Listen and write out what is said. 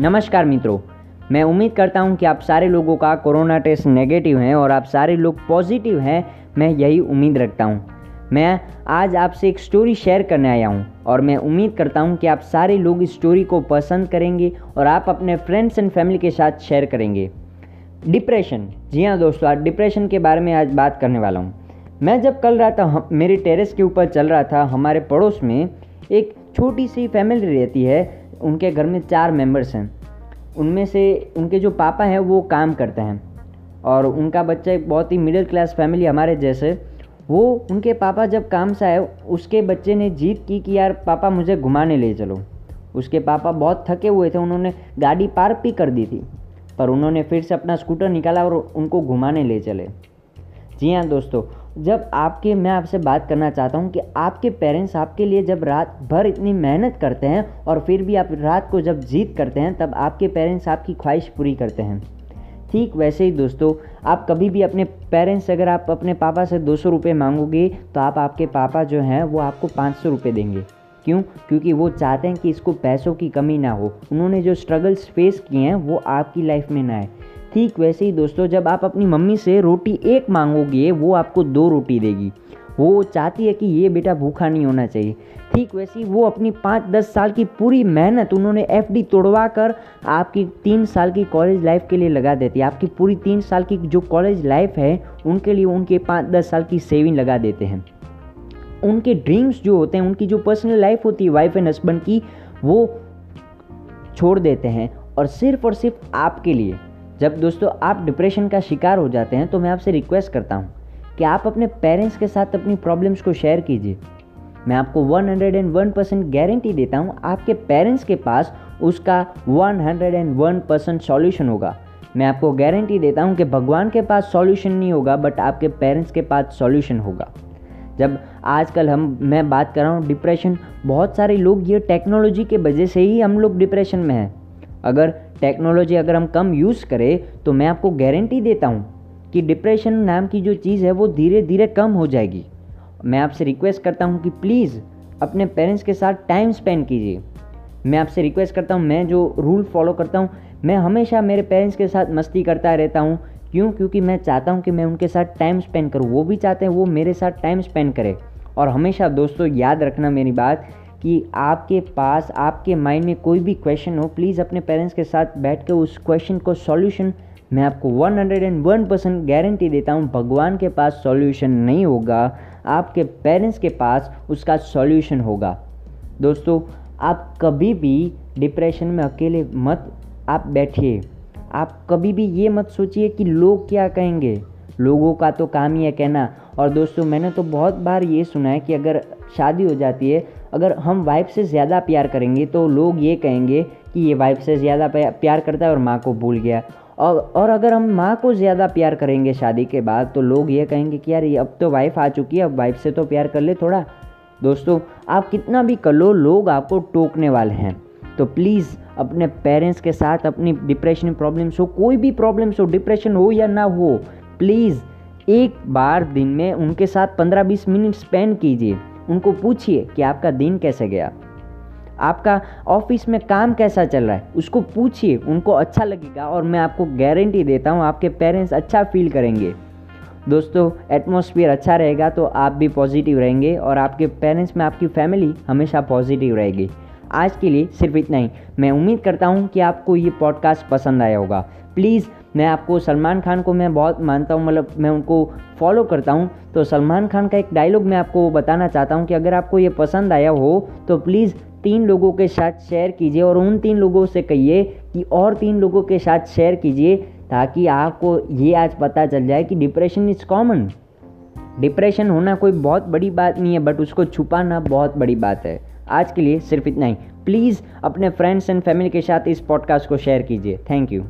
नमस्कार मित्रों, मैं उम्मीद करता हूँ कि आप सारे लोगों का कोरोना टेस्ट नेगेटिव है और आप सारे लोग पॉजिटिव हैं, मैं यही उम्मीद रखता हूँ। मैं आज आपसे एक स्टोरी शेयर करने आया हूँ और मैं उम्मीद करता हूँ कि आप सारे लोग इस स्टोरी को पसंद करेंगे और आप अपने फ्रेंड्स एंड फैमिली के साथ शेयर करेंगे। डिप्रेशन जी हाँ दोस्तों, आज डिप्रेशन के बारे में आज बात करने वाला हूँ। मैं जब कल रहा था मेरे टेरेस के ऊपर चल रहा था, हमारे पड़ोस में एक छोटी सी फैमिली रहती है, उनके घर में चार मेंबर्स हैं। उनमें से उनके जो पापा हैं, वो काम करते हैं। और उनका बच्चा एक बहुत ही मिडिल क्लास फैमिली हमारे जैसे। वो, उनके पापा जब काम से आए, उसके बच्चे ने जीत की कि यार, पापा मुझे घुमाने ले चलो। उसके पापा बहुत थके हुए थे, उन्होंने गाड़ी पार्क भी कर दी थी। पर उन्होंने फिर से अपना स्कूटर निकाला और उनको घुमाने ले चले। जी हाँ दोस्तों, जब आपके, मैं आपसे बात करना चाहता हूँ कि आपके पेरेंट्स आपके लिए जब रात भर इतनी मेहनत करते हैं और फिर भी आप रात को जब जीत करते हैं, तब आपके पेरेंट्स आपकी ख्वाहिश पूरी करते हैं। ठीक वैसे ही दोस्तों, आप कभी भी अपने पेरेंट्स, अगर आप अपने पापा से दो सौ रुपये मांगोगे तो आप आपके पापा जो हैं, वो आपको पाँच सौ रुपये देंगे। क्यों? क्योंकि वो चाहते हैं कि इसको पैसों की कमी ना हो। उन्होंने जो स्ट्रगल्स फेस किए हैं, वो आपकी लाइफ में ना आए। ठीक वैसे ही दोस्तों, जब आप अपनी मम्मी से रोटी एक मांगोगे, वो आपको दो रोटी देगी। वो चाहती है कि ये बेटा भूखा नहीं होना चाहिए। ठीक वैसे ही वो अपनी पाँच दस साल की पूरी मेहनत उन्होंने एफ़ डी तोड़वा कर आपकी तीन साल की कॉलेज लाइफ के लिए लगा देती है। आपकी पूरी तीन साल की जो कॉलेज लाइफ है, उनके लिए उनके पाँच दस साल की सेविंग लगा देते हैं। उनके ड्रीम्स जो होते हैं, उनकी जो पर्सनल लाइफ होती है वाइफ एंड हस्बैंड की, वो छोड़ देते हैं। और सिर्फ़ और सिर्फ़ आपके लिए। जब दोस्तों आप डिप्रेशन का शिकार हो जाते हैं तो मैं आपसे रिक्वेस्ट करता हूँ कि आप अपने पेरेंट्स के साथ अपनी प्रॉब्लम्स को शेयर कीजिए। मैं आपको 101 परसेंट गारंटी देता हूँ, आपके पेरेंट्स के पास उसका 101 परसेंट सॉल्यूशन होगा। मैं आपको गारंटी देता हूँ कि भगवान के पास सॉल्यूशन नहीं होगा बट आपके पेरेंट्स के पास सॉल्यूशन होगा। जब आजकल हम, मैं बात कर रहा हूँ डिप्रेशन बहुत सारे लोग ये टेक्नोलॉजी के वजह से ही हम लोग डिप्रेशन में हैं। अगर टेक्नोलॉजी अगर हम कम यूज़ करें तो मैं आपको गारंटी देता हूँ कि डिप्रेशन नाम की जो चीज़ है, वो धीरे धीरे कम हो जाएगी। मैं आपसे रिक्वेस्ट करता हूँ कि प्लीज़ अपने पेरेंट्स के साथ टाइम स्पेंड कीजिए। मैं आपसे रिक्वेस्ट करता हूँ, मैं जो रूल फॉलो करता हूँ, मैं हमेशा मेरे पेरेंट्स के साथ मस्ती करता रहता हूँ। क्यों? क्योंकि मैं चाहता हूँ कि मैं उनके साथ टाइम स्पेंड करूँ। वो भी चाहते हैं, वो मेरे साथ टाइम स्पेंड करें। और हमेशा दोस्तों, याद रखना मेरी बात कि आपके पास, आपके माइंड में कोई भी क्वेश्चन हो प्लीज़ अपने पेरेंट्स के साथ बैठ कर उस क्वेश्चन को सॉल्यूशन मैं आपको 101 परसेंट गारंटी देता हूँ, भगवान के पास सॉल्यूशन नहीं होगा, आपके पेरेंट्स के पास उसका सॉल्यूशन होगा। दोस्तों, आप कभी भी डिप्रेशन में अकेले मत, आप बैठिए। आप कभी भी ये मत सोचिए कि लोग क्या कहेंगे। लोगों का तो काम ही है कहना। और दोस्तों, मैंने तो बहुत बार ये सुना है कि अगर शादी हो जाती है अगर हम वाइफ से ज़्यादा प्यार करेंगे तो लोग ये कहेंगे कि ये वाइफ से ज़्यादा प्यार करता है और माँ को भूल गया। और और अगर हम माँ को ज़्यादा प्यार करेंगे शादी के बाद तो लोग ये कहेंगे कि यार ये अब तो वाइफ आ चुकी है, अब वाइफ से तो प्यार कर ले थोड़ा। दोस्तों, आप कितना भी कर लो, लोग आपको टोकने वाले हैं। तो प्लीज़, अपने पेरेंट्स के साथ अपनी डिप्रेशन प्रॉब्लम्स हो, कोई भी प्रॉब्लम्स हो, डिप्रेशन हो या ना हो, प्लीज़, एक बार दिन में उनके साथ पंद्रह बीस मिनट स्पेंड कीजिए। उनको पूछिए कि आपका दिन कैसे गया। आपका ऑफ़िस में काम कैसा चल रहा है? उसको पूछिए, उनको अच्छा लगेगा और मैं आपको गारंटी देता हूँ आपके पेरेंट्स अच्छा फील करेंगे। दोस्तों एटमोसफियर अच्छा रहेगा तो आप भी पॉजिटिव रहेंगे और आपके पेरेंट्स में आपकी फैमिली हमेशा पॉजिटिव रहेगी। आज के लिए सिर्फ़ इतना ही। मैं उम्मीद करता हूँ कि आपको ये पॉडकास्ट पसंद आया होगा। प्लीज़ मैं आपको सलमान खान को मैं बहुत मानता हूँ मतलब मैं उनको फॉलो करता हूँ। तो सलमान खान का एक डायलॉग मैं आपको बताना चाहता हूँ कि अगर आपको ये पसंद आया हो तो प्लीज़ तीन लोगों के साथ शेयर कीजिए और उन तीन लोगों से कहिए कि और तीन लोगों के साथ शेयर कीजिए ताकि आपको ये आज पता चल जाए कि डिप्रेशन इज़ कॉमन डिप्रेशन होना कोई बहुत बड़ी बात नहीं है बट उसको छुपाना बहुत बड़ी बात है। आज के लिए सिर्फ़ इतना ही। प्लीज़ अपने फ्रेंड्स एंड फैमिली के साथ इस पॉडकास्ट को शेयर कीजिए। Thank you